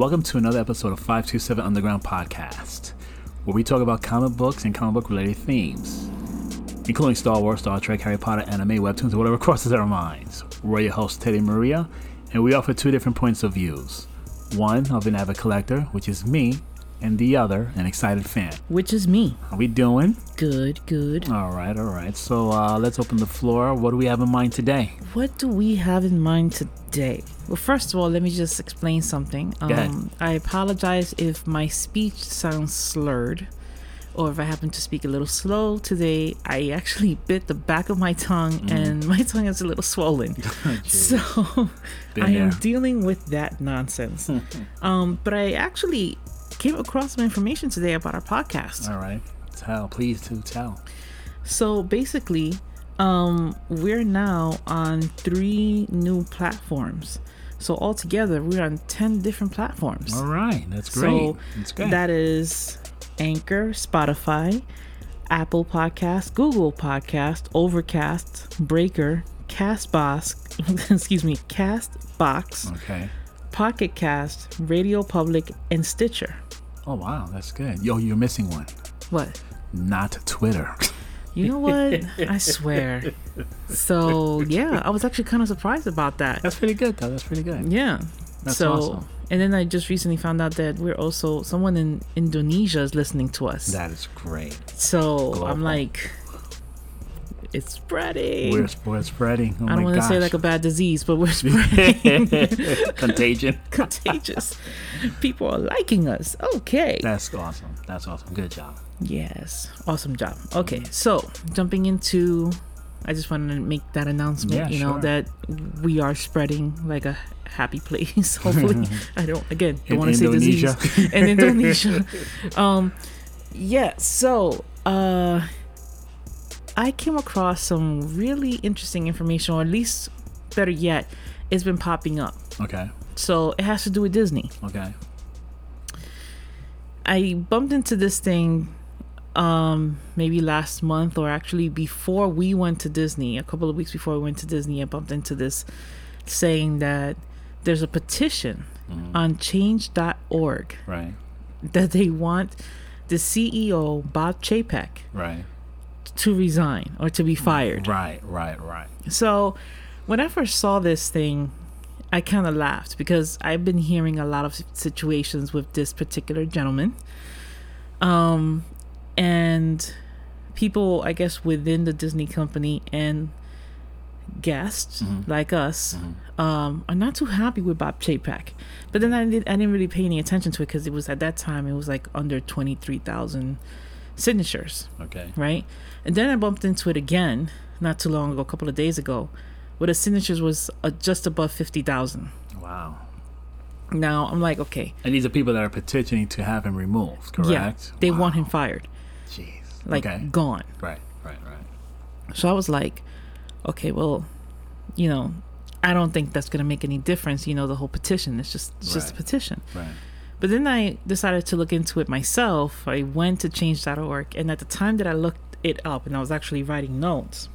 And welcome to another episode of 527 Underground Podcast, where we talk about comic books and comic book related themes, including Star Wars, Star Trek, Harry Potter, anime, webtoons, or whatever crosses our minds. We're your host, Teddy Maria, and we offer two different points of views one of an avid collector, which is me, and the other, an excited fan. Which is me. How we doing? Good, good. All right, all right. So uh, let's open the floor. What do we have in mind today? What do we have in mind today? Well, first of all, let me just explain something. Um, I apologize if my speech sounds slurred or if I happen to speak a little slow today. I actually bit the back of my tongue Mm. and my tongue is a little swollen. so I am dealing with that nonsense. um, but I actually came across some information today about our podcast. All right. Tell, please do tell. So basically, um, we're now on three new platforms. So altogether, we're on ten different platforms. All right, that's great. So that's good. that is Anchor, Spotify, Apple Podcast, Google Podcast, Overcast, Breaker, Cast Castbox, excuse me, Castbox, okay. Pocket Cast, Radio Public, and Stitcher. Oh wow, that's good. Yo, you're missing one. What? Not Twitter. You know what? I swear. So yeah, I was actually kind of surprised about that. that's pretty good though. That's pretty good. Yeah. That's so, awesome. and then I just recently found out that we're also someone in Indonesia is listening to us. That is great. so Global. I'm like, it's spreading. We're, we're spreading. Oh I don't want to say like a bad disease, but we're spreading. contagion. contagious. People are liking us. Okay. That's awesome. That's awesome. Good job. Yes. Awesome job. Okay. So jumping into, I just wanted to make that announcement. Yeah, you know sure. that we are spreading like a happy place. Hopefully, I don't again don't In want to say disease in Indonesia. um, yeah. So uh, I came across some really interesting information, or at least better yet, it's been popping up. Okay. So it has to do with Disney. Okay. I bumped into this thing um maybe last month or actually before we went to Disney, a couple of weeks before we went to Disney, I bumped into this saying that there's a petition on change.org Right. that they want the CEO Bob Chapek Right. To resign or to be fired. Right. Right. Right. So when I first saw this thing, I kind of laughed because I've been hearing a lot of situations with this particular gentleman. Um, and people, I guess, within the Disney company and guests like us um, are not too happy with Bob Chapek. But then I, did, I didn't really pay any attention to it because it was at that time, it was like under 23,000 signatures Okay. right? And then I bumped into it again not too long ago, a couple of days ago, where the signatures was uh, just above fifty thousand. Wow. Now I'm like, okay, And these are people that are petitioning to have him removed, correct? yeah, they want him fired, Jeez. like okay. gone. Right. Right. Right. So I was like, okay, well, you know, I don't think that's gonna make any difference. You know, the whole petition. It's just it's just a petition. Right. But then I decided to look into it myself. I went to change.org, and at the time that I looked it up, and I was actually writing notes,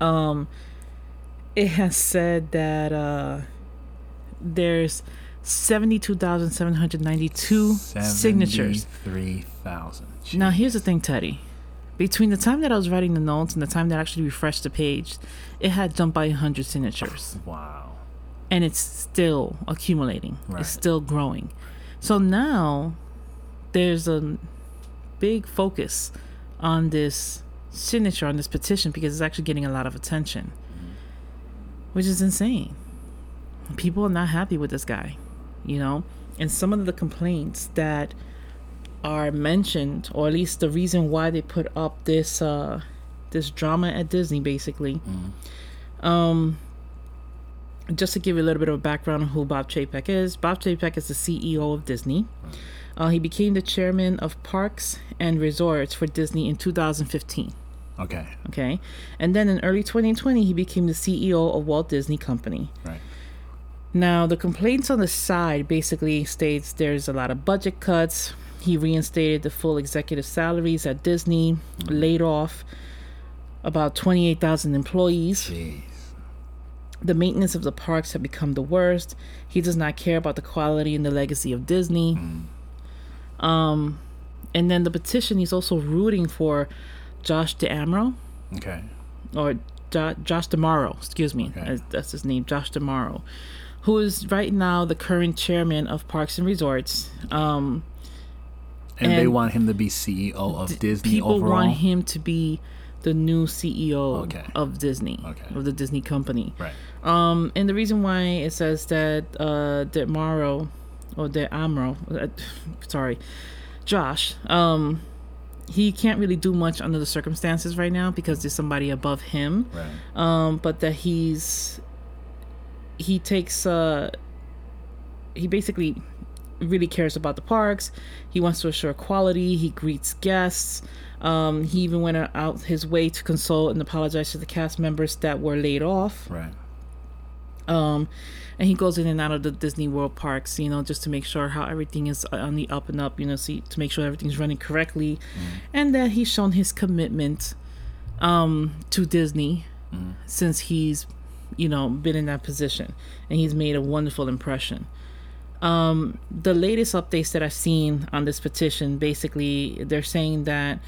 um, it has said that uh, there's seventy-two thousand seven hundred ninety-two signatures. Three thousand. Now, here's the thing, Teddy. Between the time that I was writing the notes and the time that I actually refreshed the page, it had jumped by 100 signatures. Wow. And it's still accumulating. Right. It's still growing. So now there's a big focus on this signature on this petition because it's actually getting a lot of attention, which is insane. People are not happy with this guy, you know, and some of the complaints that are mentioned, or at least the reason why they put up this uh, this drama at Disney, basically. Um, just to give you a little bit of a background on who Bob Chapek is, Bob Chapek is the CEO of Disney. Uh, he became the chairman of parks and resorts for Disney in 2015. Okay. Okay, and then in early 2020, he became the CEO of Walt Disney Company. Right. Now, the complaints on the side basically states there's a lot of budget cuts. He reinstated the full executive salaries at Disney, laid off about 28,000 employees. Jeez. The maintenance of the parks have become the worst. He does not care about the quality and the legacy of Disney. Um, and then the petition, he's also rooting for Josh DeAmaro Okay. or jo- Josh D'Amaro, excuse me, Okay. That's- his name, Josh D'Amaro, who is right now the current chairman of Parks and Resorts. Um, And, they want him to be CEO of Disney people overall. want him to be the new CEO Okay. of Disney, Okay. of the Disney company. right. Um, and the reason why it says that uh, D'Amaro or De Amro, uh, sorry, Josh, um, he can't really do much under the circumstances right now because there's somebody above him. Right. um, but that he's he takes uh he basically really cares about the parks he wants to assure quality he greets guests um, he even went out his way to console and apologize to the cast members that were laid off. Right. um, and he goes in and out of the Disney World parks, you know, just to make sure how everything is on the up and up, you know, see to make sure everything's running correctly, and that he's shown his commitment um, to Disney since he's, you know, been in that position, and he's made a wonderful impression. Um, the latest updates that I've seen on this petition, basically, they're saying that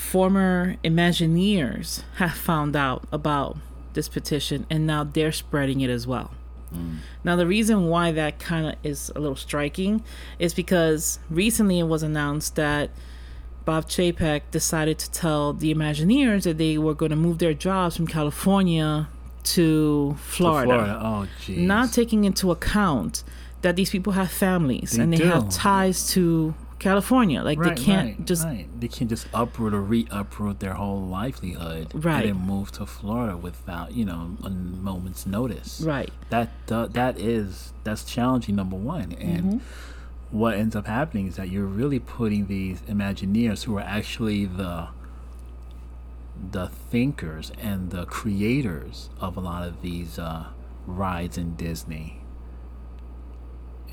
former Imagineers have found out about this petition and now they're spreading it as well. Mm. Now, the reason why that kind of is a little striking is because recently it was announced that Bob Chapek decided to tell the Imagineers that they were going to move their jobs from California to Florida, To Florida. Oh, geez. not taking into account that these people have families They and they do. have ties to California. Like right, they can't right, just right. They can't just uproot or re-uproot their whole livelihood Right. and move to Florida without you know a moment's notice. right. That uh, that is that's challenging number one, and Mm-hmm. what ends up happening is that you're really putting these Imagineers who are actually the the thinkers and the creators of a lot of these uh, rides in Disney.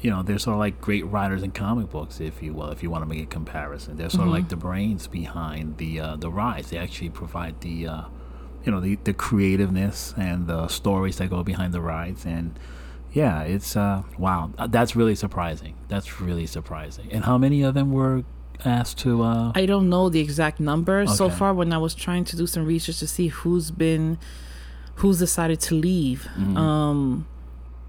You know, they're sort of like great writers in comic books, if you will, if you want to make a comparison. They're sort of like the brains behind the uh, the rides. They actually provide the uh, you know the, the creativeness and the stories that go behind the rides and yeah it's uh wow Uh, that's really surprising that's really surprising and how many of them were asked to uh I don't know the exact number so far. When I was trying to do some research to see who's been, who's decided to leave, Mm-hmm. um,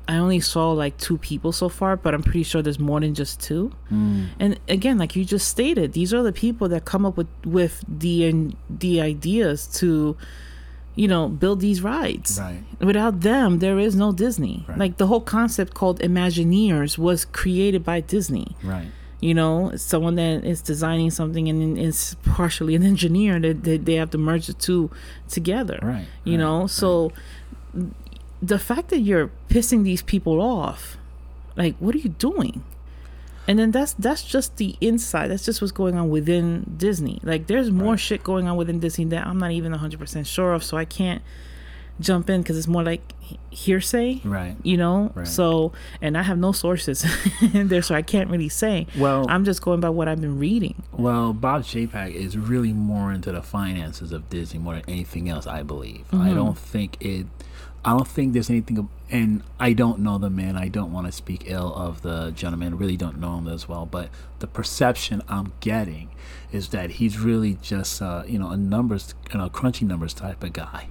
I only saw like two people so far, but I'm pretty sure there's more than just two. mm, And again, like you just stated, these are the people that come up with with the the ideas to, you know, build these rides. right Without them, there is no Disney. Right. Like the whole concept called Imagineers was created by Disney right you know someone that is designing something and is partially an engineer that they, they have to merge the two together right you right, know so the fact that you're pissing these people off like what are you doing? And then that's that's just the inside. That's just what's going on within disney. Like there's more Right. shit going on within disney that i'm not even 100% sure of so i can't jump in because it's more like hearsay right you know Right. so and i have no sources in there so i can't really say well i'm just going by what i've been reading Well, Bob Chapek is really more into the finances of Disney more than anything else, I believe. Mm-hmm. I don't think it. I don't think there's anything, and I don't know the man. I don't want to speak ill of the gentleman. Really don't know him as well, but the perception I'm getting is that he's really just, uh, you know, a numbers, you know, crunching numbers type of guy.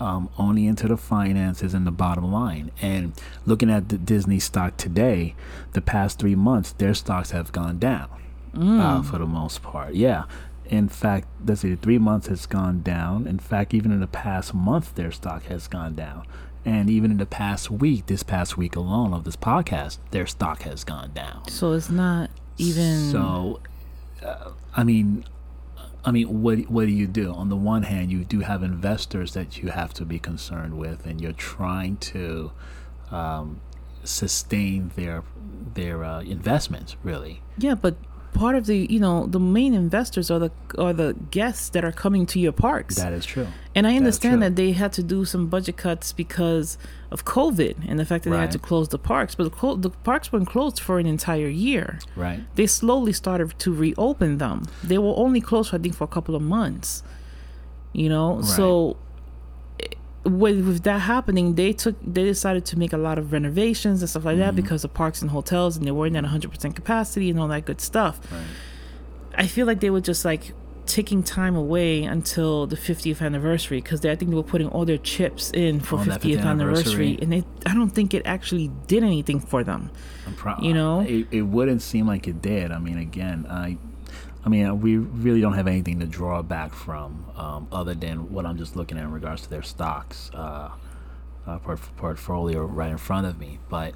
Um, only into the finances and the bottom line. And looking at the Disney stock today, the past three months, their stocks have gone down uh, for the most part. Yeah. In fact, let's see, three months has gone down. In fact, even in the past month, their stock has gone down. And even in the past week, this past week alone of this podcast, their stock has gone down. so it's not even So, uh, I mean, I mean, what what do you do? On the one hand, you do have investors that you have to be concerned with, and you're trying to um, sustain their their uh, investments, really. yeah but part of the you know the main investors are the are the guests that are coming to your parks That is true. and i understand true. that they had to do some budget cuts because of covid and the fact that they had to close the parks but the, clo- the parks weren't closed for an entire year Right. they slowly started to reopen them. They were only closed, I think, for a couple of months. You know, Right. so with, with that happening, they took they decided to make a lot of renovations and stuff like that Mhm. because of parks and hotels, and they weren't at 100 percent capacity and all that good stuff. Right. I feel like they were just like taking time away until the 50th anniversary because I think they were putting all their chips in for On 50th 50th anniversary, anniversary. and it, I don't think it actually did anything for them. I'm pro- You know? it, it wouldn't seem like it did. I mean, again, I, I mean, we really don't have anything to draw back from, um, other than what I'm just looking at in regards to their stocks, uh, uh port- portfolio right in front of me. But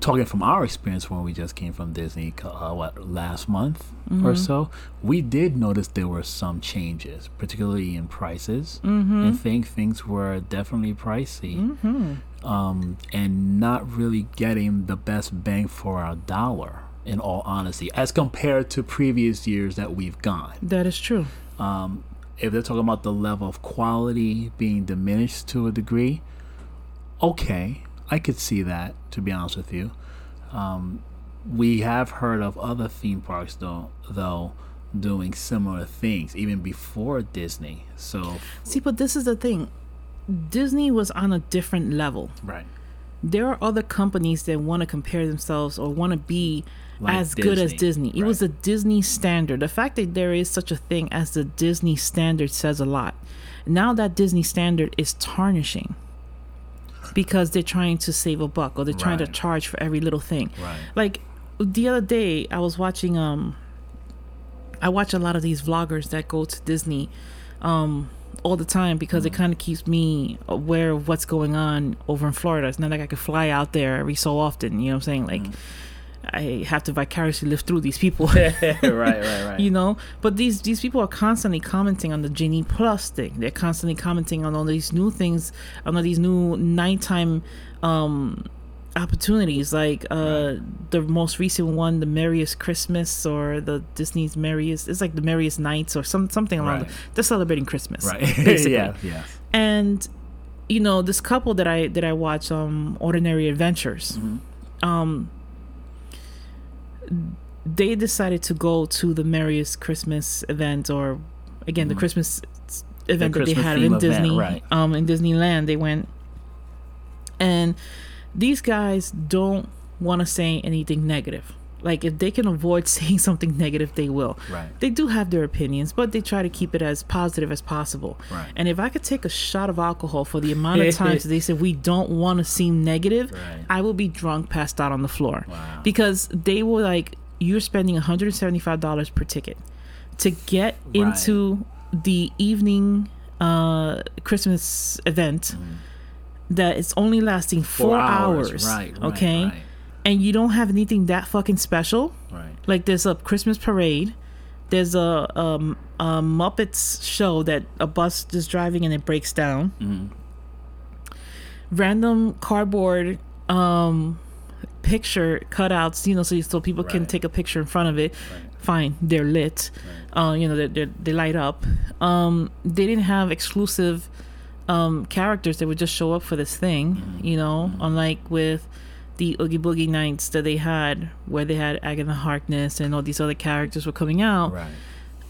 talking from our experience when we just came from Disney, uh, what last month or so, we did notice there were some changes, particularly in prices. Mm-hmm. I think things were definitely pricey Mm-hmm. um, and not really getting the best bang for our dollar, in all honesty, as compared to previous years that we've gone. That is true. Um, if they're talking about the level of quality being diminished to a degree, okay, I could see that, to be honest with you. Um, we have heard of other theme parks, though, though doing similar things even before Disney. So, See, but this is the thing. Disney was on a different level. right, There are other companies that want to compare themselves or want to be Like as good as Disney, Disney. It was a Disney standard. The fact that there is such a thing as the Disney standard says a lot. Now that Disney standard is tarnishing because they're trying to save a buck or they're trying to charge for every little thing. right, Like the other day, I was watching. Um, I watch a lot of these vloggers that go to Disney, um, all the time because it kind of keeps me aware of what's going on over in Florida. It's not like I could fly out there every so often. You know what I'm saying? Like, I have to vicariously live through these people. right, right, right. you know but these these people are constantly commenting on the genie plus thing they're constantly commenting on all these new things on all these new nighttime um opportunities like uh the most recent one the merriest christmas or the disney's merriest it's like the merriest nights or some something along Right. the, they're celebrating christmas Right. basically yeah. Yeah. and you know this couple that i that i watch um ordinary adventures um they decided to go to the merriest christmas event or again the christmas s- event that they had in event, disney right. um in disneyland they went. And these guys don't want to say anything negative like if they can avoid saying something negative they will Right. they do have their opinions but they try to keep it as positive as possible Right. and if i could take a shot of alcohol for the amount of times they said we don't want to seem negative Right. i will be drunk passed out on the floor Wow. because they were like you're spending $175 per ticket to get Right. into the evening uh christmas event that it's only lasting four, hours, Right. right, okay Right. And you don't have anything that fucking special right. like there's a Christmas parade. There's a um a Muppets show that a bus is driving and it breaks down. Mhm. Random cardboard um picture cutouts, you know, so so people can take a picture in front of it. Right. Fine, they're lit. Uh, you know, they they light up. Um, they didn't have exclusive um characters that would just show up for this thing. Mm-hmm. You know, unlike with the Oogie Boogie nights that they had, where they had Agatha Harkness and all these other characters were coming out. Right.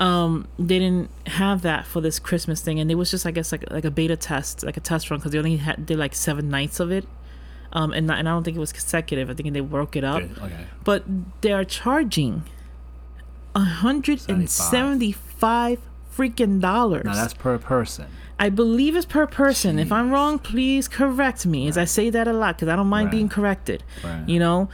Um, they didn't have that for this Christmas thing, and it was just, I guess, like like a beta test, like a test run, because they only had did like seven nights of it. Um, and not, and I don't think it was consecutive. I think they broke it up. Okay. But they are charging a hundred and seventy-five freaking dollars. Now that's per person. I believe it's per person. If I'm wrong, please correct me. As I say that a lot because I don't mind Right. being corrected. Right. You know,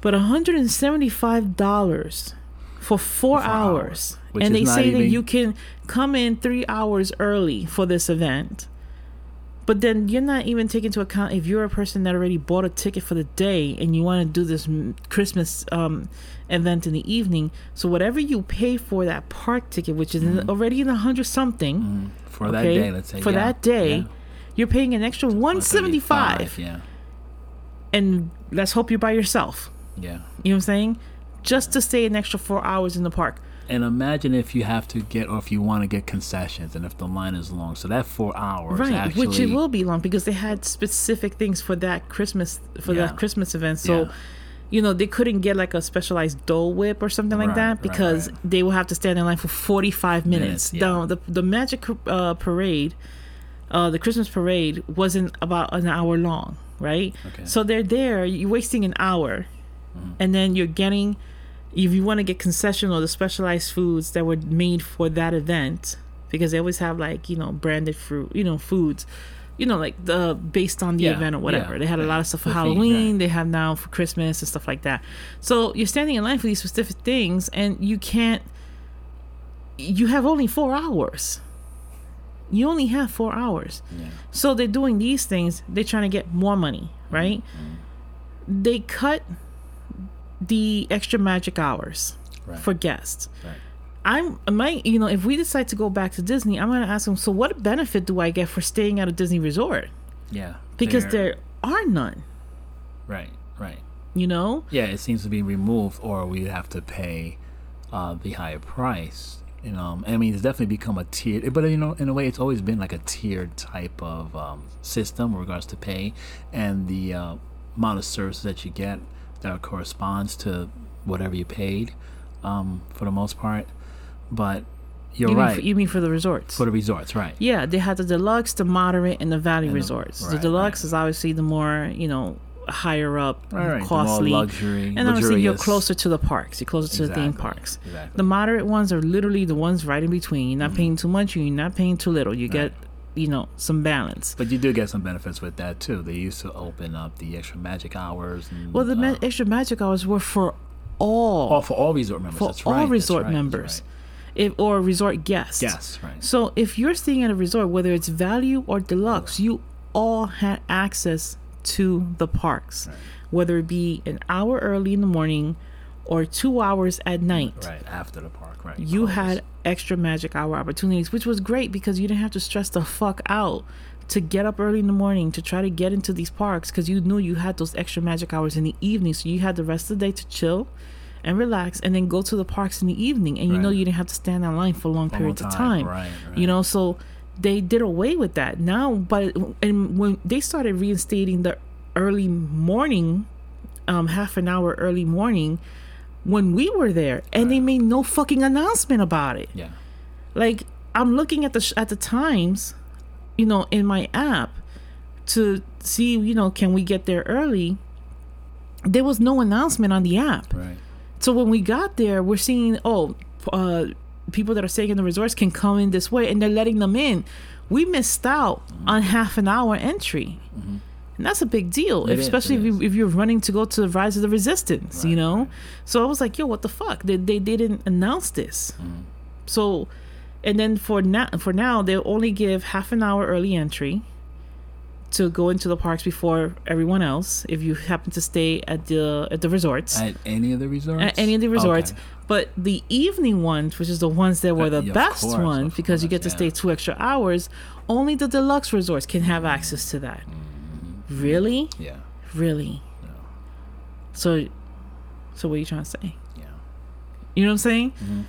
but $175 for four, four hours. and they say that you can come in three hours early for this event. But then you're not even taking into account if you're a person that already bought a ticket for the day and you want to do this mm, Christmas um, event in the evening. So whatever you pay for that park ticket, which is in- already in a hundred something, Mm. For that day, let's say. for yeah. that day, Yeah. you're paying an extra 175 Yeah. and let's hope you're by yourself. Yeah. You know what I'm saying? Just to stay an extra four hours in the park. And imagine if you have to get, or if you want to get concessions, and if the line is long. So that four hours, right. actually, Which it will be long because they had specific things for that Christmas for Yeah. that Christmas event. So Yeah. You know, they couldn't get like a specialized Dole Whip or something like Right, that because right. they would have to stand in line for 45 minutes. Minutes, yeah. Now, the, the Magic uh, Parade, uh, the Christmas parade wasn't about an hour long, right? Okay. So they're there, you're wasting an hour, Mm-hmm. and then you're getting, if you want to get concession or the specialized foods that were made for that event, because they always have like you know branded fruit, you know foods, you know like the based on the Yeah, event or whatever. yeah, they had a lot of stuff for The theme, Halloween. right. They have now for Christmas and stuff like that. So you're standing in line for these specific things, and you can't. You have only four hours. You only have four hours. Yeah. So they're doing these things. They're trying to get more money, right? Mm-hmm. They cut the extra magic hours Right. for guests. right. I'm might you know if we decide to go back to Disney, I'm gonna ask them. So what benefit do I get for staying at a Disney resort? Yeah. Because there are none. Right. Right. You know, Yeah, it seems to be removed, or we have to pay uh, the higher price. You know, I mean, it's definitely become a tiered, but you know, in a way, it's always been like a tiered type of um, system with regards to pay and the uh, amount of services that you get that corresponds to whatever you paid, um, for the most part. But you're you mean right for, you mean for the resorts? for the resorts, right? yeah, they had the deluxe, the moderate, and the value And the- resorts. the right, deluxe right. is obviously the more you know higher up, right, costly, the more luxury, and obviously you're closer to the parks. You're closer to the theme parks. Exactly. The moderate ones are literally the ones right in between. You're not paying too much, you're not paying too little. You get, you know, some balance. But you do get some benefits with that too. They used to open up the extra magic hours. And, Well, the ma- uh, extra magic hours were for all oh, for all resort members. for that's all right, resort right, members, right. If or resort guests. Yes, right. So if you're staying at a resort, whether it's value or deluxe, you all had access to the parks, whether it be an hour early in the morning or two hours at night. Right after the park, right? You closes. had extra magic hour opportunities, which was great because you didn't have to stress the fuck out to get up early in the morning to try to get into these parks because you knew you had those extra magic hours in the evening. So you had the rest of the day to chill and relax and then go to the parks in the evening. And you know you didn't have to stand in line for long periods more of time. Right, right. You know, so they did away with that. Now, but and when they started reinstating the early morning, um, half an hour early morning, when we were there, and they made no fucking announcement about it. Yeah. Like I'm looking at the sh- at the times, you know, in my app to see, you know, can we get there early? There was no announcement on the app. Right. So when we got there, we're seeing oh, uh, people that are staying in the resorts can come in this way, and they're letting them in. We missed out on half an hour entry, and that's a big deal, It is, especially if, you, if you're running to go to the Rise of the Resistance. you know, right. so I was like, yo, what the fuck? They they, they didn't announce this. Mm-hmm. So, and then for now, for now, they'll only give half an hour early entry to go into the parks before everyone else. If you happen to stay at the at the resorts At any of the resorts. at any of the resorts. Okay. But the evening ones, which is the ones that were Uh, the yeah, best course, ones, because you get to course, stay two extra hours, only the deluxe resorts can have access to that. Really, Yeah. really. No. So, so what are you trying to say? Yeah. You know what I'm saying? Mm-hmm.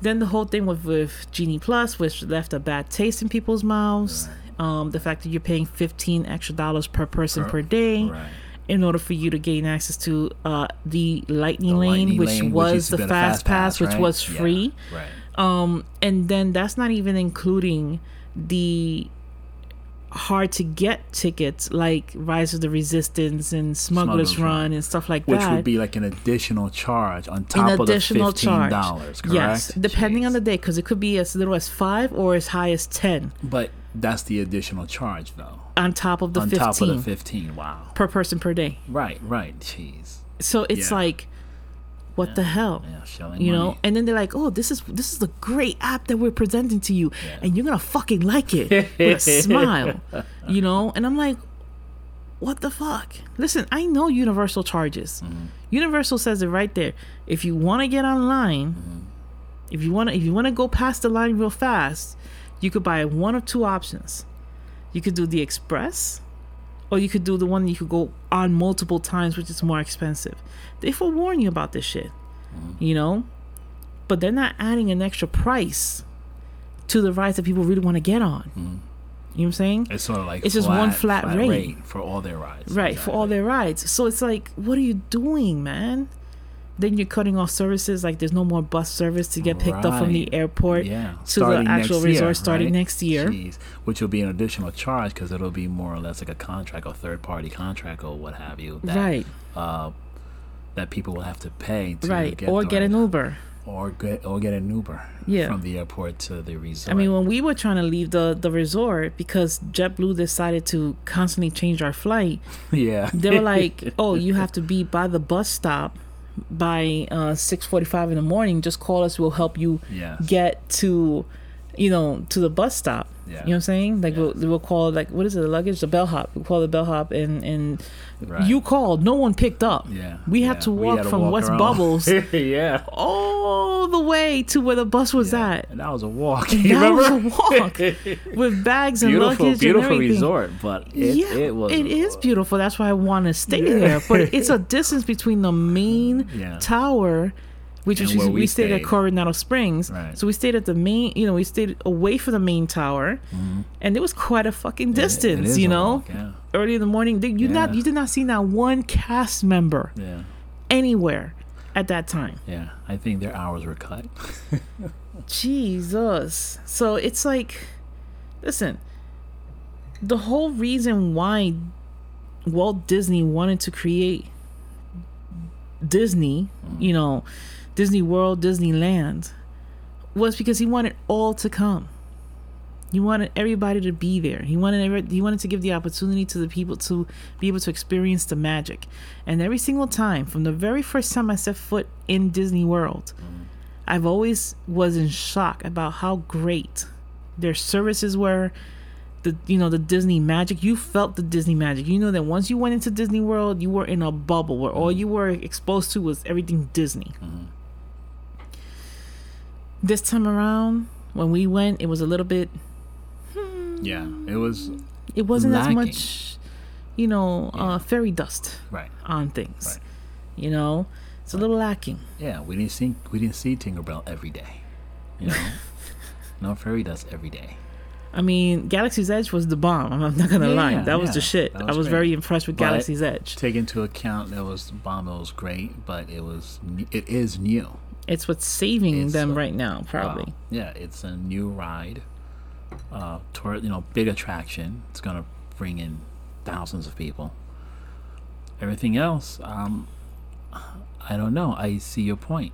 Then the whole thing with with Genie Plus, which left a bad taste in people's mouths. Um, the fact that you're paying 15 extra dollars per person Per- per day Right. in order for you to gain access to uh, the Lightning The Lane, Lightning which Lane, which was the be Fast, Pass, which right? was Yeah, free. Right. Um, and then that's not even including the hard to get tickets like Rise of the Resistance and Smuggler's, Smuggler's Run, Run. and stuff like Which that. Which would be like an additional charge on an top of the additional fifteen charge. dollars, correct? Yes, depending on the day, because it could be as little as five or as high as ten But that's the additional charge, though. on top of the on 15 top of the fifteen. Wow. per person per day. Right. Right. Jeez. So it's Yeah. like, what the hell? Yeah. You know and then they're like oh this is this is the great app that we're presenting to you and you're gonna fucking like it with a smile you know and i'm like what the fuck listen i know universal charges Mm-hmm. universal says it right there if you want to get online Mm-hmm. if you want to if you want to go past the line real fast you could buy one of two options. You could do the express or you could do the one you could go on multiple times which is more expensive. They forewarn you about this shit mm-hmm. you know? But they're not adding an extra price to the rides that people really want to get on. Mm-hmm. You know what i'm saying? It's sort of like It's just one flat rate. for all their rides. right for all their rides. So it's like what are you doing man then you're cutting off services. Like there's no more bus service to get picked up from the airport yeah, to the actual resort year, starting right? next year. Jeez. which will be an additional charge because it'll be more or less like a contract or third party contract or what have you. That, right, Uh, that people will have to pay to right, get or get an Uber. or get or get an Uber Yeah. from the airport to the resort. I mean, when we were trying to leave the the resort because JetBlue decided to constantly change our flight, yeah, they were like, "Oh, you have to be by the bus stop by uh, six forty-five in the morning. Just call us. We'll help you yeah, get to, you know, to the bus stop. Yeah. You know what I'm saying? Like Yeah. we'll, we'll call like what is it? The luggage, the bellhop. We'll call the bellhop, and and Right. you called. No one picked up. yeah. We had yeah. to walk had to from walk West around. Bubbles yeah, all the way to where the bus was at. and that was a walk. That remember? was a walk with bags and beautiful, luggage beautiful and everything. resort, but it, yeah, it was. it is beautiful. That's why I want to stay there. But it's a distance between the main tower, which was we, we stayed, at. Coronado Springs. Right. So we stayed at the main. You know, we stayed away from the main tower, and it was quite a fucking Mm-hmm. It- it distance. is you know, walk, yeah, early in the morning. Did you not? You did not see not one cast member yeah, anywhere at that time. yeah. I think their hours were cut. Jesus. So it's like, listen, the whole reason why Walt Disney wanted to create Disney, you know, Disney World, Disneyland, was because he wanted all to come. He wanted everybody to be there. He wanted every, he wanted to give the opportunity to the people to be able to experience the magic. And every single time, from the very first time I set foot in Disney World, I've always was in shock about how great their services were. The you know the Disney magic. You felt the Disney magic. You know that once you went into Disney World, you were in a bubble where all you were exposed to was everything Disney. Mm-hmm. This time around, when we went, it was a little bit. yeah, it was It wasn't Lacking. as much, you know, uh, fairy dust right. on things. Right. You know, it's a little lacking. Yeah, we didn't see we didn't see Tinkerbell every day. You know, no fairy dust every day. I mean, Galaxy's Edge was the bomb. I'm I'm not gonna Yeah, lie, that was the shit. that I was was great. very impressed with But- Galaxy's Edge. Take into account that was bomb. It was great, but it was it is new. It's what's saving It's, them uh, right now, probably. Uh, yeah, it's a new ride. Uh, tour, you know, big attraction. It's gonna bring in thousands of people. Everything else, um, I don't know. I see your point.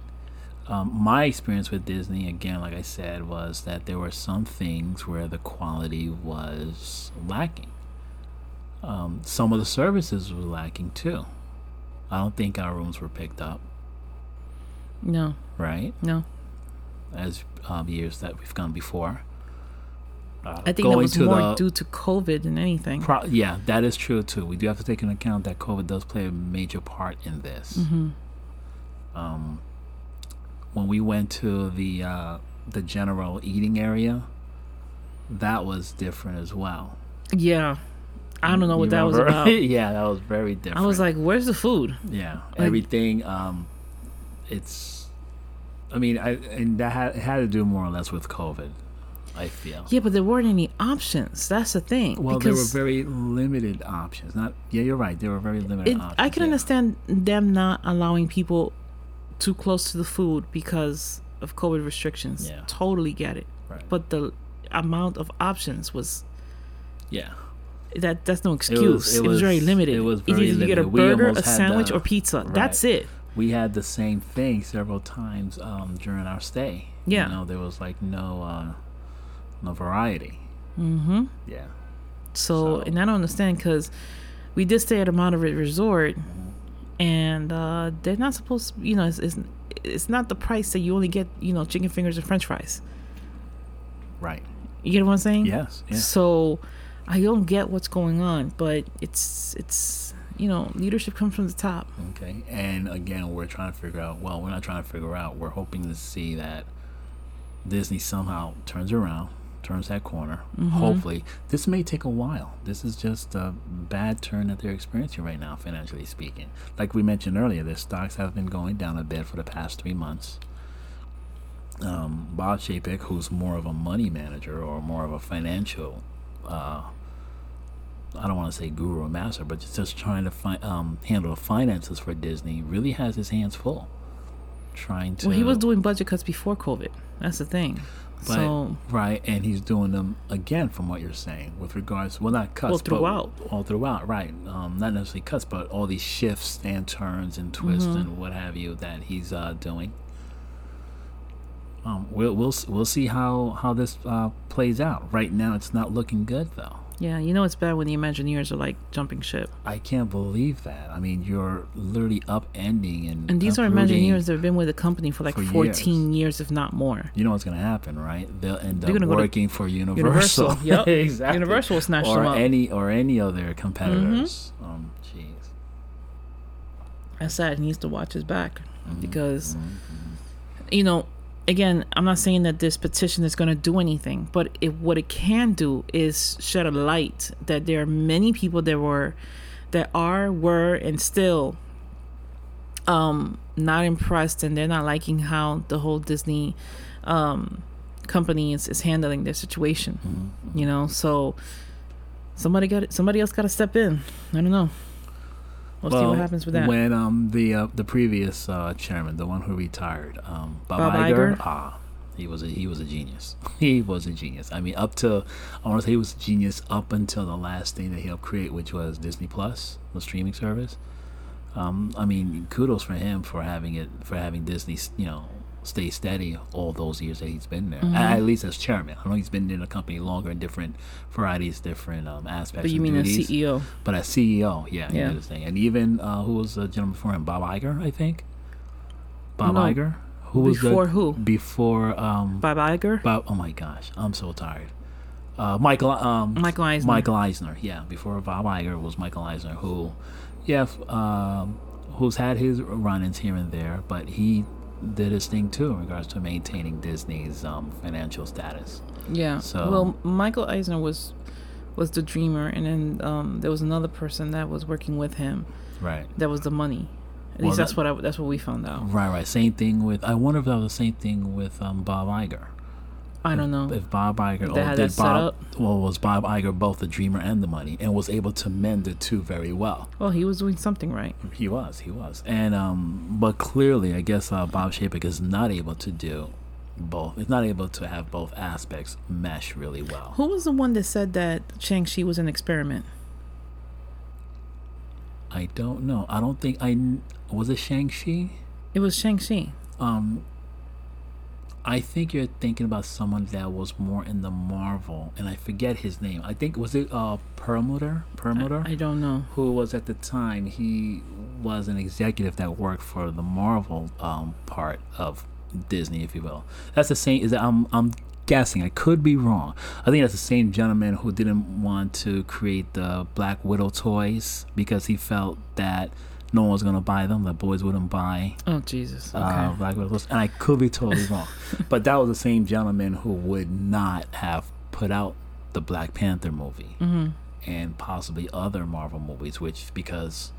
Um, my experience with Disney, again, like I said, was that there were some things where the quality was lacking. Um, some of the services were lacking too. I don't think our rooms were picked up, No, right? no. as um, years that we've gone before. Uh, I think that was more the- due to COVID than anything. Pro- yeah, that is true too. We do have to take into account that COVID does play a major part in this. Mm-hmm. Um, when we went to the uh, the general eating area, that was different as well. yeah, I don't know what You that was about. yeah, that was very different. I was like, "Where's the food?" yeah, like- everything. Um, it's. I mean, I and that had, had to do more or less with COVID. I feel. Yeah, but there weren't any options. That's the thing. Well, there were very limited options. Not yeah, you're right. There were very limited it, options. I can yeah. understand them not allowing people too close to the food because of COVID restrictions. Yeah. Totally get it. Right. But the amount of options was Yeah, that that's no excuse. It was, it was- very limited. it was Either very you get a burger, a sandwich, the- or pizza. right. That's it. We had the same thing several times um, during our stay. Yeah. you know, there was like no uh, no variety. Mm-hmm. Yeah, So, So- and I don't understand because we did stay at a moderate Resort, Mm-hmm. and uh, they're not supposed. To, you know, it's, it's it's not the price that you only get. You know, chicken fingers and French fries. right. You get what I'm saying? Yes, yes. So I don't get what's going on, but it's it's you know leadership comes from the top. Okay, and again, we're trying to figure out. Well, we're not trying to figure out. We're hoping to see that Disney somehow turns around, turns that corner. Mm-hmm. Hopefully, this may take a while. This is just a bad turn that they're experiencing right now, financially speaking. Like we mentioned earlier, their stocks have been going down a bit for the past three months. Um, Bob Chapek, who's more of a money manager or more of a financial uh, I don't want to say guru or master, but just, trying to fi- um, handle the finances for Disney, really has his hands full. trying to. Well, he was doing budget cuts before COVID. That's the thing. But, so right, and he's doing them again, from what you're saying, with regards, well, not cuts, Well, throughout. but all throughout, right? Um, not necessarily cuts, but all these shifts and turns and twists Mm-hmm. and what have you that he's uh, doing. Um, we'll we'll we'll see how how this uh, plays out. Right now, it's not looking good though. Yeah, you know it's bad when the Imagineers are like jumping ship. I can't believe that. I mean, you're literally upending and And these are. Imagineers that have been with the company for like For 14 years. if not more. You know what's going to happen, right? They'll end They're up gonna working for Universal. Universal, yep. exactly. Universal will snatch or them up. Mm-hmm. any or any of their competitors. Um, jeez. That's sad. He needs to watch his back Mm-hmm. because, you know, again, I'm not saying that this petition is going to do anything, but it, what it can do is shed a light that there are many people that were, that are, were, and still, um, not impressed, and they're not liking how the whole Disney, um, company is, is handling their situation. Mm-hmm. You know, so somebody got somebody else got to step in. I don't know. We'll, see what happens with that. When um the uh, the previous uh, chairman, the one who retired, um, Bob, Bob Iger, Iger? ah, he was a he was a genius. he was a genius. I mean, up to I want to say he was a genius up until the last thing that he helped create, which was Disney Plus, the streaming service. Um, I mean, kudos for him for having it for having Disney, you know, stay steady all those years that he's been there. Mm-hmm. At, least as chairman. I know he's been in the company longer in different varieties, different um, aspects. but you mean duties. a CEO? But as CEO, yeah, he Yeah. thing. And even uh, who was the gentleman before him? Bob Iger, I think. Bob No. Iger. Who was Before the, who? Before um, Bob Iger? Bob. Oh my gosh, I'm so tired. Uh, Michael. Um, Michael Eisner. Michael Eisner. Yeah, before Bob Iger was Michael Eisner, who, yeah, um, who's had his run-ins here and there, but he did his thing too in regards to maintaining Disney's um, financial status. Yeah. So- well, Michael Eisner was was the dreamer, and then um, there was another person that was working with him. Right. That was the money. At Well, least that's that- what I, that's what we found out. Right. Right. Same thing with. I wonder if that was the same thing with um, Bob Iger. I don't know. if Bob Iger they did Bob well was Bob Iger both the dreamer and the money and was able to mend the two very well. Well, he was doing something right. He was, he was, and um, but clearly, I guess uh, Bob Chapek is not able to do both. He's not able to have both aspects mesh really well. Who was the one that said that Shang-Chi was an experiment? I don't know. I don't think I was it Shang Chi. It was Shang-Chi. Um, I think you're thinking about someone that was more in the Marvel, and I forget his name. I think was it uh Perlmutter. Perlmutter. I don't know. who was at the time he was an executive that worked for the Marvel um, part of Disney, if you will. That's the same. Is that I'm I'm guessing. I could be wrong. I think that's the same gentleman who didn't want to create the Black Widow toys because he felt that no one was gonna buy them. The boys wouldn't buy Oh Jesus. Okay. uh, Black Widow and I could be totally wrong. But that was the same gentleman who would not have put out the Black Panther movie mm-hmm. and possibly other Marvel movies, which because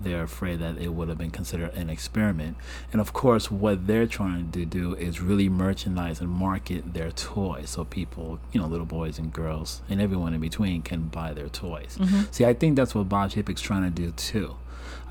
they're afraid that it would have been considered an experiment. And of course, what they're trying to do is really merchandise and market their toys so people, you know, little boys and girls and everyone in between can buy their toys. See, I think that's what Bob Chapek's trying to do too.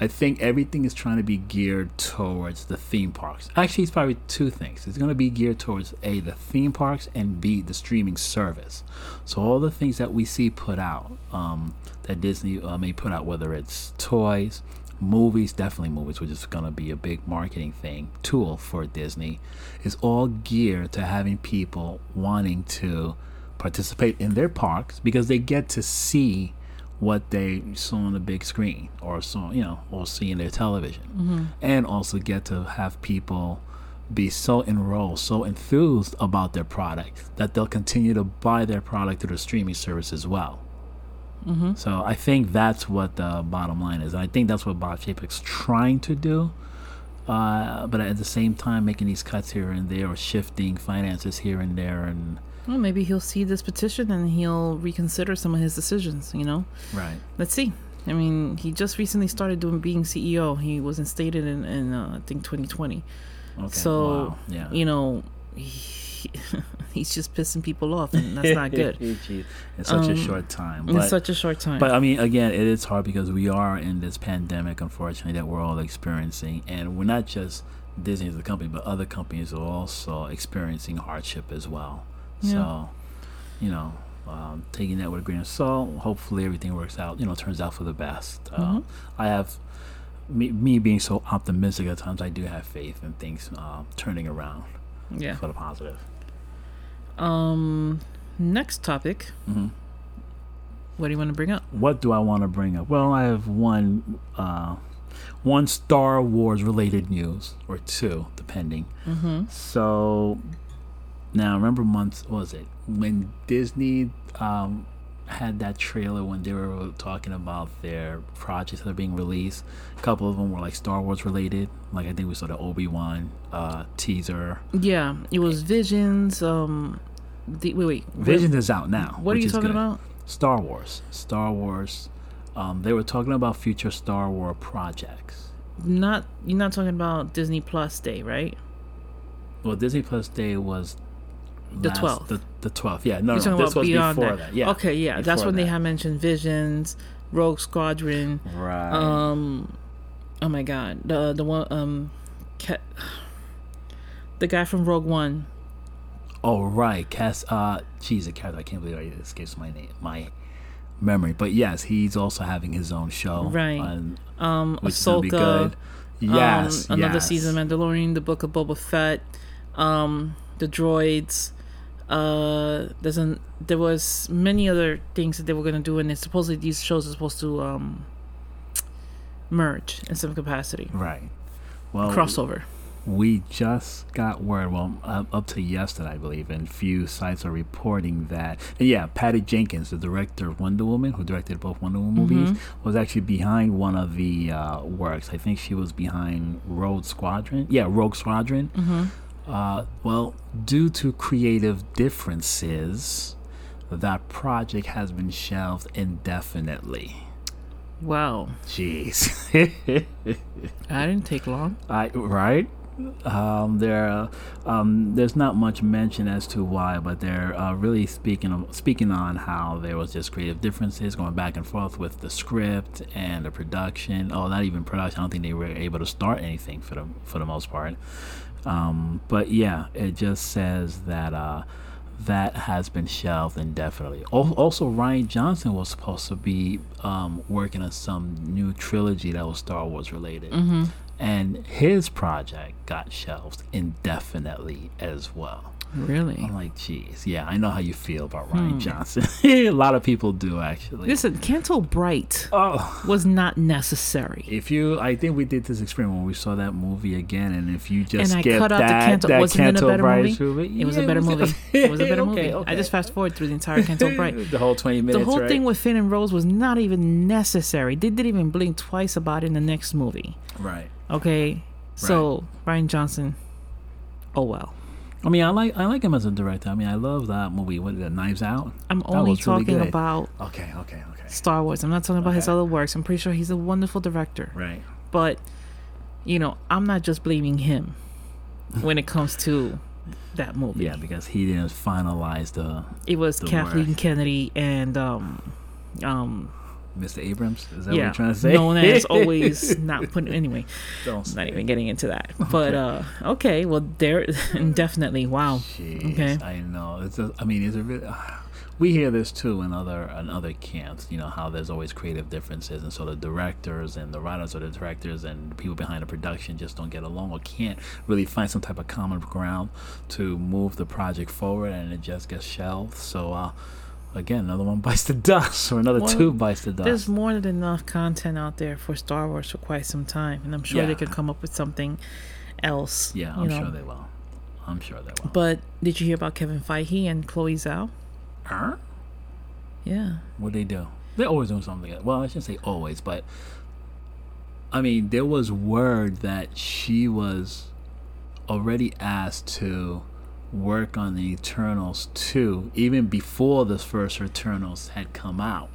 I think everything is trying to be geared towards the theme parks. Actually, it's probably two things. It's going to be geared towards A, the theme parks, and B, the streaming service. So, all the things that we see put out, um, that Disney uh, may put out, whether it's toys, movies, definitely movies, which is going to be a big marketing thing, tool for Disney, is all geared to having people wanting to participate in their parks because they get to see what they saw on the big screen or saw you know or see in their television. And also get to have people be so enrolled so enthused about their product that they'll continue to buy their product through the streaming service as well. Mm-hmm. so i think that's what the bottom line is. And i think that's what bob chapek's trying to do uh, but at the same time making these cuts here and there or shifting finances here and there and Well, maybe he'll see this petition and he'll reconsider some of his decisions. You know. right Let's see. I mean, he just recently started doing being CEO. He was instated in, in uh, I think 2020. okay So wow. yeah you know, he, he's just pissing people off, and that's not good in such a Um, short time in such a short time. But I mean, again, it is hard because we are in this pandemic, unfortunately, that we're all experiencing, and we're not just Disney is the company, but other companies are also experiencing hardship as well. Yeah. So, you know, um, taking that with a grain of salt. Hopefully, everything works out. You know, turns out for the best. Uh, Mhm. I have me, me being so optimistic at times. I do have faith in things uh, turning around Yeah. for the positive. Um. Next topic. hmm What do you want to bring up? What do I want to bring up? Well, I have one, uh, one Star Wars related news or two, depending. Mm-hmm. So now, remember months was it when Disney um, had that trailer when they were talking about their projects that are being released. A couple of them were like Star Wars related. Like I think we saw the Obi Wan uh, teaser. Yeah, it was Visions. Um, the wait, wait. Visions is out now. What are you talking good. about? Star Wars. Star Wars. Um, they were talking about future Star Wars projects. Not you're not talking about Disney Plus Day, right? Well, Disney Plus Day was The 12th. The the twelfth. Yeah, no, You're no, this was before that. that. Yeah. Okay, yeah, that's before when they that. had mentioned Visions, Rogue Squadron. Right. Um, oh my God, the the one um, the guy from Rogue One. Oh right, Cass. Uh, geez, a character. I can't believe it escapes my name, my memory. But yes, he's also having his own show. Right. on- Um, which is be Ahsoka. good. Yes. um, another yes. season of Mandalorian, the Book of Boba Fett, um, the droids. Uh, there's an there was many other things that they were gonna do, and it's supposedly these shows are supposed to um merge in some capacity, Right. Well, crossover. we just got word. Well, up up to yesterday, I believe, and few sites are reporting that. Yeah, Patty Jenkins, the director of Wonder Woman, who directed both Wonder Woman movies, Mm-hmm. was actually behind one of the uh, works. I think she was behind Rogue Squadron. Yeah, Rogue Squadron. Mm-hmm. Uh, well, due to creative differences, that project has been shelved indefinitely. Wow, Jeez. I didn't take long. I right. Um, there, um, there's not much mention as to why, but they're uh, really speaking of, speaking on how there was just creative differences going back and forth with the script and the production. Oh, not even production. I don't think they were able to start anything for the for the most part. Um, but yeah, it just says that uh, that has been shelved indefinitely. Also, Rian Johnson was supposed to be um, working on some new trilogy that was Star Wars related, Mm-hmm. and his project got shelved indefinitely as well. Really? I'm like, geez, yeah, I know how you feel about Rian hmm. Johnson. a lot of people do actually. Listen, Canto Bight oh, was not necessary. if you, I think we did this experiment when we saw that movie again, and if you just and I cut out that, the Canto. that Wasn't it a better Bight movie? It was a better movie. It was a better movie. okay. I just fast forward through the entire Canto Bight. the whole 20 minutes. the whole right? thing with Finn and Rose was not even necessary. They didn't even blink twice about it in the next movie. right. Okay, so Rian Johnson. Oh well. I mean, I like I like him as a director. I mean, I love that movie. What it, Knives Out? I'm That only was really talking about Okay, okay, okay. Star Wars. I'm not talking about his other works. I'm pretty sure he's a wonderful director. Right. But you know, I'm not just blaming him when it comes to that movie. Yeah, because he didn't finalize the It was The Kathleen work. Kennedy and um um Mr. Abrams. Is that what you're trying to say? known as always not putting anyway. Don't not even getting into that. But uh okay, well there indefinitely. Wow. Jeez, Okay. I know. It's a, I mean, it's a really. we hear this too in other in other camps. You know how there's always creative differences, and so the directors and the writers or the directors and people behind the production just don't get along or can't really find some type of common ground to move the project forward, and it just gets shelved. So. uh Again, another one bites the dust, or another two bites the dust. There's more than enough content out there for Star Wars for quite some time, and I'm sure Yeah. they could come up with something else. yeah, I'm know. sure they will. I'm sure they will. But did you hear about Kevin Feige and Chloe Zhao? Huh? Yeah. What they do? They're always doing something. Well, I shouldn't say always, but I mean, there was word that she was already asked to work on the Eternals too, even before the first Eternals had come out.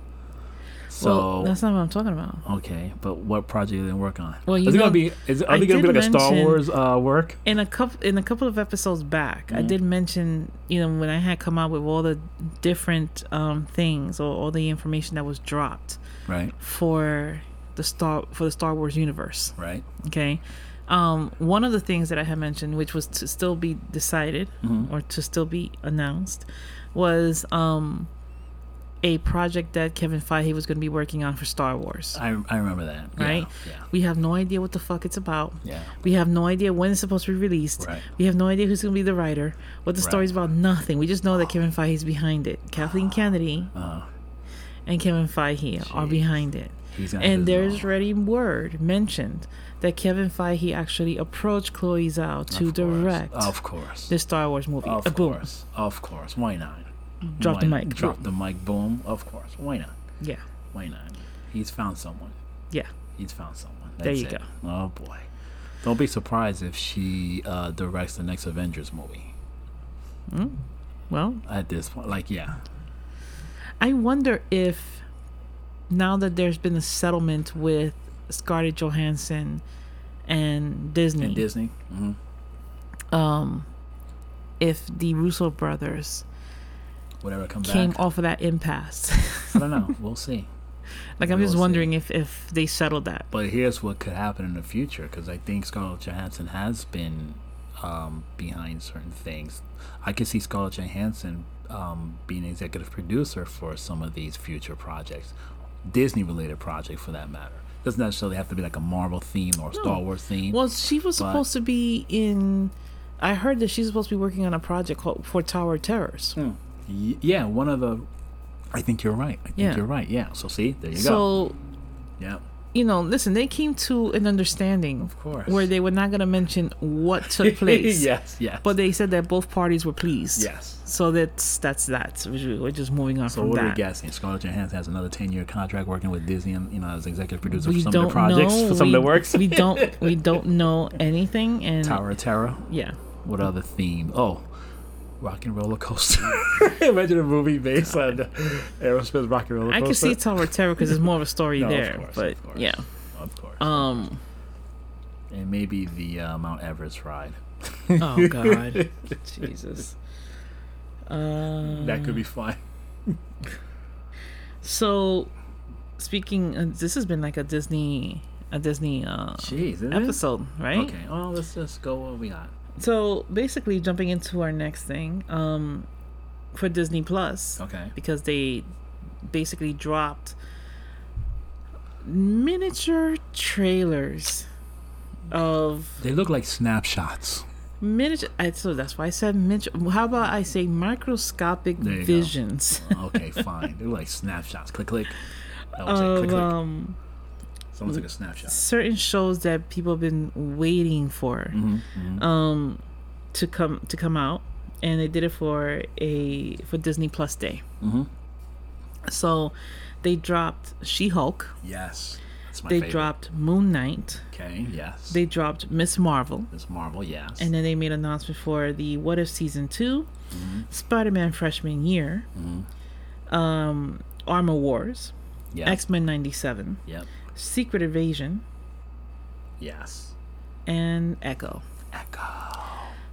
So well, that's not what I'm talking about. okay, but what project are they work on? Well, you is it know, gonna be? Is are they gonna be did like a Star Wars uh, work? In a couple in a couple of episodes back, I Mhm. did mention, you know, when I had come out with all the different um, things or all the information that was dropped Right, for the Star for the Star Wars universe. right. Okay. Um, one of the things that I had mentioned, which was to still be decided Mhm. or to still be announced, was um, a project that Kevin Feige was going to be working on for Star Wars. I, I remember that. Right? Yeah. We have no idea what the fuck it's about. Yeah. We have no idea when it's supposed to be released. Right. We have no idea who's going to be the writer, what the Right. story's about, nothing. We just know that Kevin Feige is behind it. Kathleen Kennedy Uh, and Kevin Feige are behind it. he's And there's already word mentioned that Kevin Feige actually approached Chloe Zhao to Of direct Of course. the Star Wars movie. Of Uh, boom. course. Of course. Why not? Drop Why the mic. Drop Boom. the mic. Boom. Of course. Why not? Yeah. Why not? He's found someone. Yeah. He's found someone. There you it. go. Oh boy. Don't be surprised if she uh, directs the next Avengers movie. Well, At this point, like yeah, I wonder if now that there's been a settlement with Scarlett Johansson and Disney, and Disney. hmm um, if the Russo brothers Whatever comes came back. off of that impasse. I don't know. We'll see. like I'm We'll just see. wondering if if they settled that. But here's what could happen in the future because I think Scarlett Johansson has been um, behind certain things. I could see Scarlett Johansson um, being executive producer for some of these future projects, Disney related projects for that matter. Doesn't necessarily have to be like a Marvel theme or Star Wars theme. Well, she was But- supposed to be in. I heard that she's supposed to be working on a project called for Tower Terrors. Hmm. Yeah, one of the. I think you're right. I think Yeah. you're right. Yeah. So see, there you go. So Yeah. You know, listen, they came to an understanding Of course. where they were not going to mention what took place. yes. Yes. But they said that both parties were pleased. yes. So that's that's that. We're just moving on So from what are we that. guessing? Scarlett Johansson has another ten year contract working with Disney, and you know, as executive producer We for some of the projects, know. for some we, of the works. we don't we don't know anything. And Tower of Terror. yeah, What other theme? Oh, Rock and Roller Coaster. Imagine a movie based on Aerosmith Rock and Roller I can see Tower of Terror because there's more of a story No, of there. course, but of course. yeah, Of course. um, and maybe the uh, Mount Everest ride. oh god, Jesus. Uh, That could be fun. so. Speaking, uh, this has been like a Disney, a Disney uh, Jeez, episode, right? Okay. Well, let's just go what we got. So basically, jumping into our next thing, um, for Disney Plus, Okay. because they basically dropped miniature trailers of They look like snapshots. miniature. I, so that's why I said miniature. How about I say microscopic go. visions Okay, fine. They're like snapshots. Click, click. That was it. Click, of click. um, Someone took a snapshot. certain shows that people have been waiting for. hmm hmm um to come to come out and they did it for a for Disney Plus Day. hmm So they dropped She-Hulk, Yes. My they favorite. dropped Moon Knight, Okay, yes. they dropped Miss Marvel, Miss Marvel, yes. and then they made an announcement for the What If season 2, hmm Spider-Man freshman year, hmm um Armor Wars, Yep. X-Men 97, Yep. Secret Invasion, Yes. and Echo. Echo.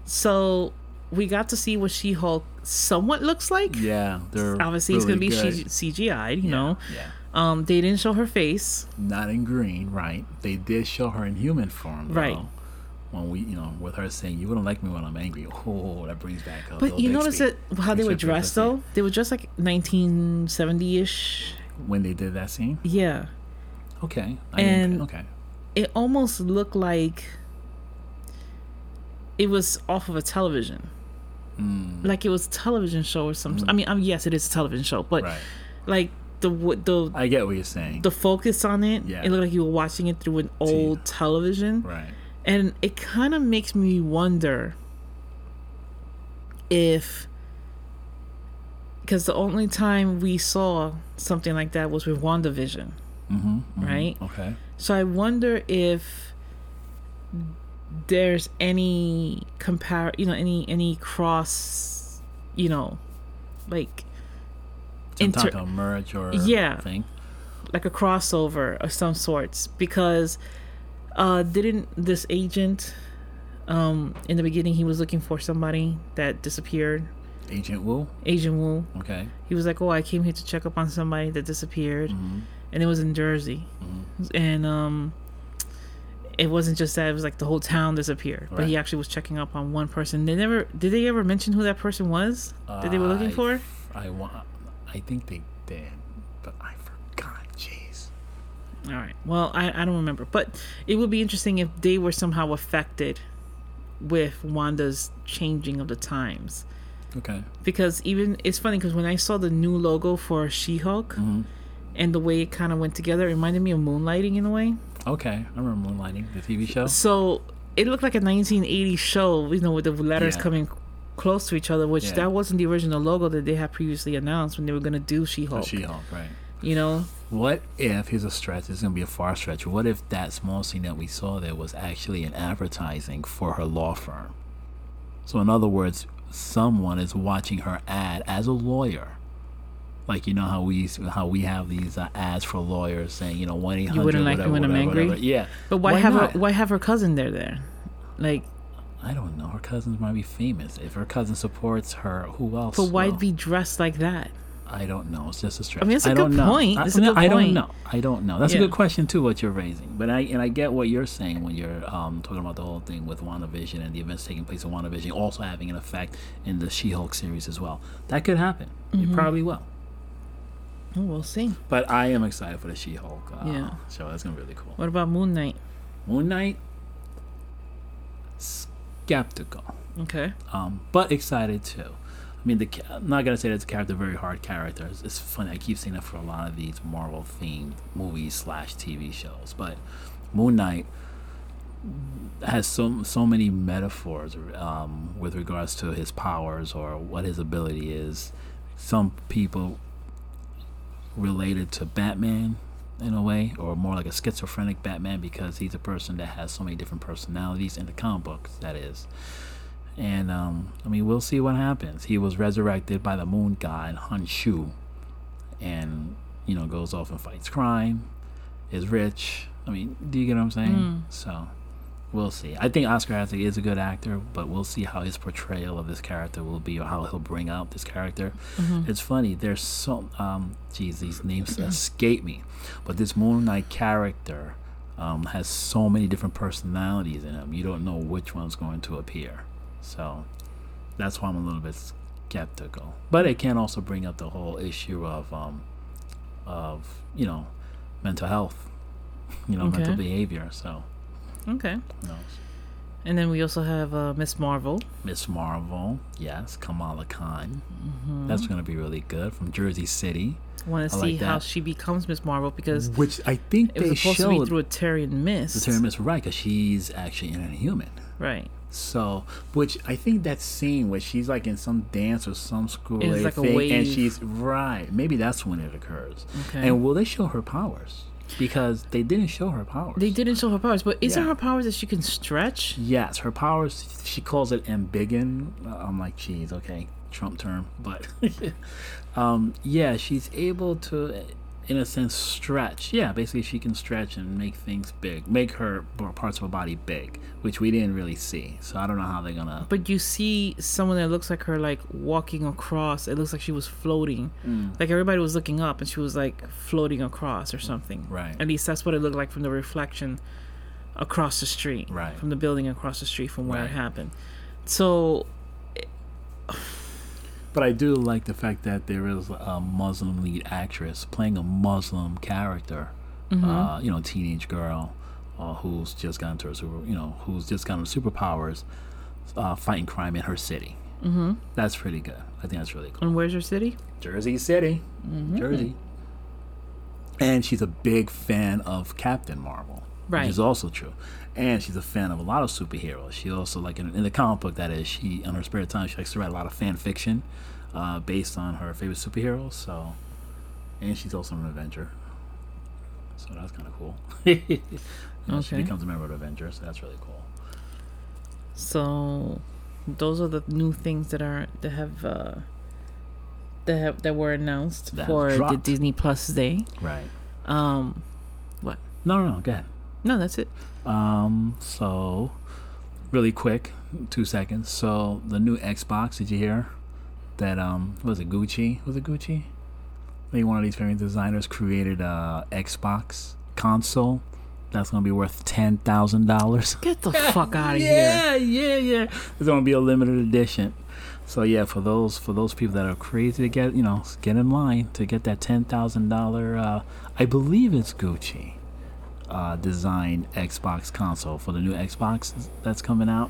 So we got to see what She-Hulk somewhat looks like. Yeah, they're Obviously, it's gonna be. C- CGI'd, you Yeah, know. Yeah. Um, they didn't show her face. Not in green, right? They did show her in human form, though, Right. When we, you know, with her saying, "You wouldn't like me when I'm angry." Oh, that brings back. A But you notice that how they were dressed though? They were dressed like 1970-ish. when they did that scene. Yeah. Okay. I And- okay. It almost looked like it was off of a television. Mm, Like it was a television show or something. I mean, I mean, yes, it is a television show, but right. like the the I get what you're saying. the focus on it, Yeah. it looked like you were watching it through an old television. right. And it kind of makes me wonder if because the only time we saw something like that was with WandaVision, Mm-hmm, right? Okay. So I wonder if there's any compare, you know, any any cross, you know, like Some Inter- type of merge or Yeah. thing. like a crossover of some sorts because uh didn't this agent um in the beginning he was looking for somebody that disappeared Agent Woo. agent Woo Okay. he was like oh i came here to check up on somebody that disappeared Mm-hmm. And it was in jersey and um it wasn't just that; it was like the whole town disappeared. But he actually was checking up on one person. They never did. They ever mention who that person was that they were looking I- for? I want. I think they did, but I forgot. Jeez. All right. Well, I, I don't remember, but it would be interesting if they were somehow affected with Wanda's changing of the times. Okay. Because even it's funny because when I saw the new logo for She-Hulk Mm-hmm. And the way it kind of went together, it reminded me of Moonlighting in a way. Okay. I remember Moonlighting, the TV show. So it looked like a 1980s show, you know, with the letters Yeah. coming close to each other, which Yeah. that wasn't the original logo that they had previously announced when they were going to do She-Hulk. She Hulk, right? you know, What if here's a stretch? It's gonna be a far stretch. What if that small scene that we saw there was actually an advertising for her law firm? So in other words, someone is watching her ad as a lawyer. Like you know how we how we have these uh, ads for lawyers saying you know one eight hundred. You wouldn't like me when I'm angry? Yeah, but why, Why have not? her? Why have her cousin there? There, like, I don't know. Her cousins might be famous. If her cousin supports her, who else? but why will? be dressed like that? I don't know. It's just a stretch. I mean, it's a I good know. point. I, It's a good I don't point. know. I don't know. That's Yeah. a good question too. What you're raising, but I and I get what you're saying when you're um, talking about the whole thing with WandaVision and the events taking place in WandaVision also having an effect in the She-Hulk series as well. That could happen. Mm-hmm. It probably will. Oh, we'll see. But I am excited for the She-Hulk uh, Yeah. show. That's gonna be really cool. What about Moon Knight? Moon Knight, skeptical. Okay. um, but excited too. I mean, the I'm not gonna say that the character very hard character. It's, it's funny. I keep saying that for a lot of these Marvel themed movies slash TV shows, but Moon Knight has so so many metaphors um, with regards to his powers or what his ability is. Some people related to Batman in a way, or more like a schizophrenic Batman because he's a person that has so many different personalities in the comic books. That is. And um, I mean, we'll see what happens. He was resurrected by the Moon God Khonshu, and you know goes off and fights crime, is rich. I mean, do you get what I'm saying? Mm. So we'll see. I think Oscar Isaac is a good actor, but we'll see how his portrayal of this character will be, or how he'll bring out this character. Mm-hmm. It's funny. There's so um, geez, these names escape me, but this Moon Knight character um, has so many different personalities in him. You don't know which one's going to appear. So that's why I'm a little bit skeptical. But it can also bring up the whole issue of um, of you know mental health, you know mental behavior. So Okay. And then we also have uh, Miss Marvel. Miss Marvel, yes, Kamala Khan. Mm-hmm. That's going to be really good from Jersey City. Want to like see how she becomes Miss Marvel because Which I think it was supposed to be through a Terrigen Mist. the term is right because she's actually an inhuman. Right. So, which I think that scene where she's like in some dance or some school like thing, and she's right. Maybe that's when it occurs. Okay. And will they show her powers? Because they didn't show her powers. They didn't show her powers, but isn't Yeah. her powers that she can stretch? Yes, her powers. She calls it ambiguous. I'm like, geez, okay, Trump term, but um, yeah, she's able to, in a sense, stretch. Yeah, basically, she can stretch and make things big, make her parts of her body big, which we didn't really see. So I don't know how they're gonna. But you see someone that looks like her, like walking across. It looks like she was floating. Mm. Like everybody was looking up, and she was like floating across or something. Right. At least that's what it looked like from the reflection across the street. Right. From the building across the street from where Right. it happened. So But I do like the fact that there is a Muslim lead actress playing a Muslim character, uh, you know, teenage girl uh, who's just gotten to her super, you know, who's just gotten superpowers, uh, fighting crime in her city. Mm-hmm. That's pretty good. I think that's really cool. and where's your city? Jersey City, Jersey. And she's a big fan of Captain Marvel, Right. which is also true. And she's a fan of a lot of superheroes. She also like in, in the comic book that is, she on her spare time she likes to write a lot of fan fiction uh, based on her favorite superheroes. So, and she's also an Avenger. So that's kind of cool. You know, She becomes a member of the Avengers. So that's really cool. So those are the new things that are that have uh that have that were announced That for the. Disney Plus Day. Right. Um what? No, no, no. Go ahead. No, that's it. Um, so really quick, two seconds. So the new Xbox, did you hear that? Um, was it Gucci? Was it Gucci? I think one of these famous designers created a Xbox console that's gonna be worth ten thousand dollars. Get the fuck out of here. Yeah, yeah, yeah. It's gonna be a limited edition. So yeah, for those for those people that are crazy to get you know get in line to get that ten thousand dollar, uh, I believe it's Gucci, uh, design Xbox console for the new Xbox that's coming out.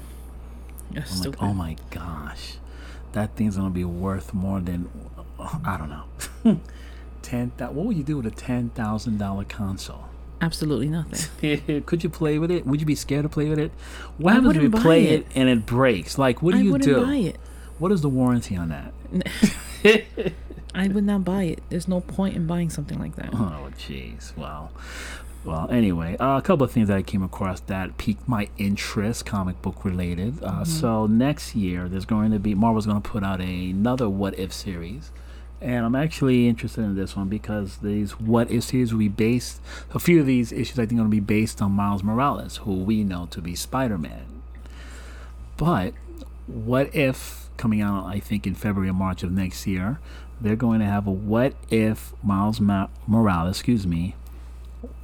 You're I'm stupid. like, oh my gosh, that thing's gonna be worth more than I don't know. ten. What would you do with a ten thousand dollar console? Absolutely nothing. Could you play with it? Would you be scared to play with it? What happens if you play it. it and it breaks? Like, what do I you wouldn't do? buy it. What is the warranty on that? I would not buy it. There's no point in buying something like that. Oh, jeez. Well, well. Anyway, uh, a couple of things that I came across that piqued my interest, comic book related. Uh, So next year, there's going to be Marvel's going to put out another What If series, and I'm actually interested in this one because these What If series will be based. A few of these issues, I think, are going to be based on Miles Morales, who we know to be Spider-Man. But what if coming out i think in february or march of next year they're going to have a what if miles Ma- morales excuse me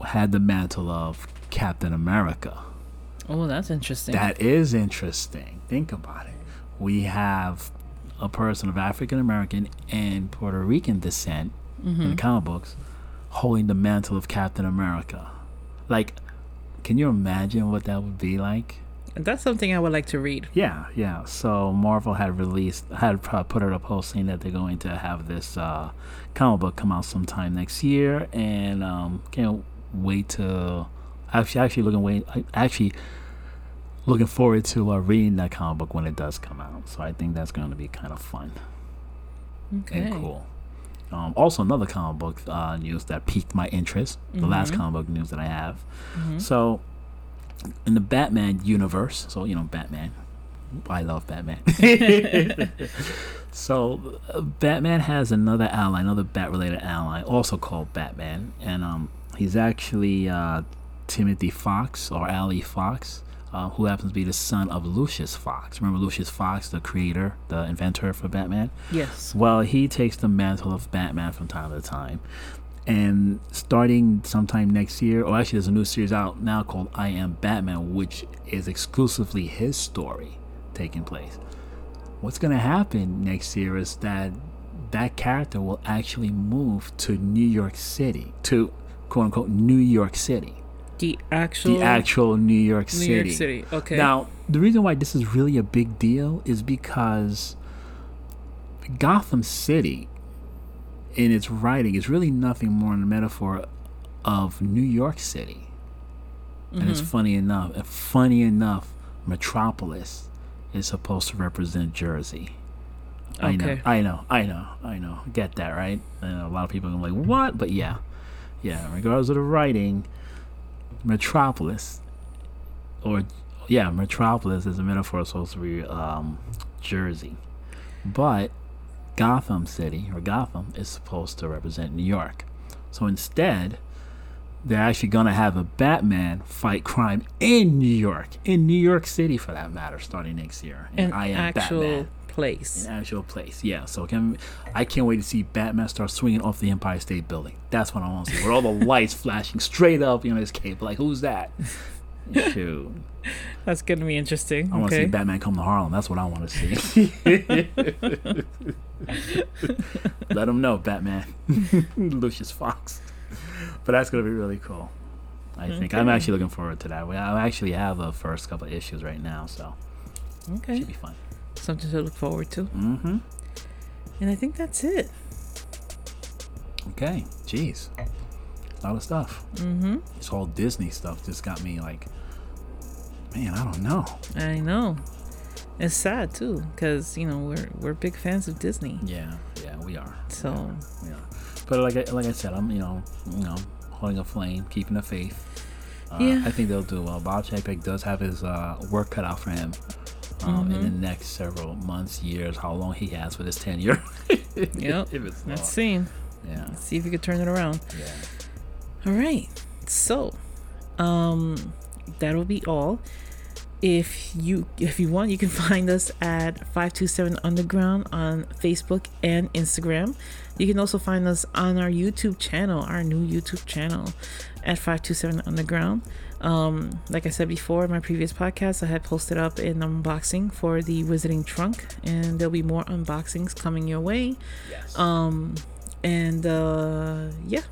had the mantle of captain america. Oh, that's interesting. that is interesting. Think about it. We have a person of african american and puerto rican descent in the mm-hmm. comic books holding the mantle of captain america. Like can you imagine what that would be like That's something I would like to read. Yeah, yeah. So Marvel had released, had pu- put out a post saying that they're going to have this uh, comic book come out sometime next year, and um, can't wait to actually actually looking wait actually looking forward to uh, reading that comic book when it does come out. So I think that's going to be kind of fun Okay. and cool. Um, also, another comic book uh, news that piqued my interest. The last Mhm. comic book news that I have. Mhm. So, in the Batman universe, so you know Batman, I love Batman. so, uh, Batman has another ally, another bat-related ally, also called Batman, and um, he's actually uh, Timothy Fox or Ali Fox, uh, who happens to be the son of Lucius Fox. Remember Lucius Fox, the creator, the inventor for Batman? Yes. Well, he takes the mantle of Batman from time to time. And starting sometime next year, or actually, there's a new series out now called I Am Batman, which is exclusively his story taking place. What's going to happen next year is that that character will actually move to New York City, to quote unquote New York City, The actual the actual New York City. New York City. Okay. Now, the reason why this is really a big deal is because Gotham City, in its writing, is really nothing more than a metaphor of New York City. And it's funny enough, and funny enough, Metropolis is supposed to represent Jersey. Okay. I know, I know, I know, I know. Get that right? And a lot of people are going like, "What?" But yeah, yeah. Regardless of the writing, Metropolis, or yeah, Metropolis is a metaphor supposed to be um, Jersey, but Gotham City or Gotham is supposed to represent New York. So instead, they're actually gonna have a Batman fight crime in New York, in New York City for that matter, starting next year. an I am actual Batman place. an actual place. Yeah, so can I can't wait to see Batman start swinging off the Empire State Building. That's what I want to see, with all the lights flashing straight up, you know, his cape. Like, who's that? Shoot, That's gonna be interesting. I want to okay. see Batman come to Harlem. That's what I want to see. Let him know, Batman, Lucius Fox. But that's gonna be really cool. I think I'm actually looking forward to that. I actually have the first couple of issues right now, so okay. should be fun. Something to look forward to. Mm-hmm. And I think that's it. Okay, jeez, a lot of stuff. Mm-hmm. this whole Disney stuff just got me like, man, I don't know. I know. It's sad too, because you know we're we're big fans of Disney. Yeah, yeah, we are. So Yeah, but like I, like I said, I'm you know you know holding a flame, keeping the faith. Uh, Yeah. I think they'll do well. Bob Chapek does have his uh, work cut out for him um, in the Mm-hmm. next several months, years, how long he has for his tenure. Yep. if it's long. let's see. Yeah, Let's see if we could turn it around. yeah. All right. So, um, that'll be all. If you if you want you can find us at 527 underground on facebook and instagram. You can also find us on our youtube channel our new youtube channel at 527 underground. Um, like i said before in my previous podcast i had posted up an unboxing for the wizarding trunk and there'll be more unboxings coming your way. Yes. um and uh yeah.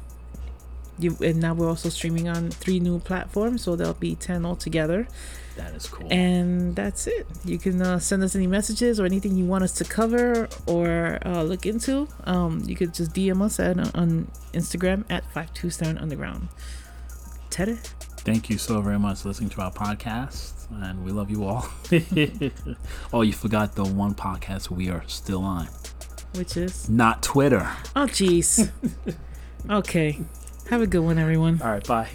You and now we're also streaming on three new platforms so there'll be 10 altogether that is cool. and that's it. You can uh, send us any messages or anything you want us to cover or uh, look into. Um, you could just DM us at, on Instagram at 527 Underground. Teddy? Thank you so very much for listening to our podcast, and we love you all. oh, you forgot the one podcast we are still on. Which is? Not Twitter. Oh, jeez. okay. Have a good one, everyone. All right, bye.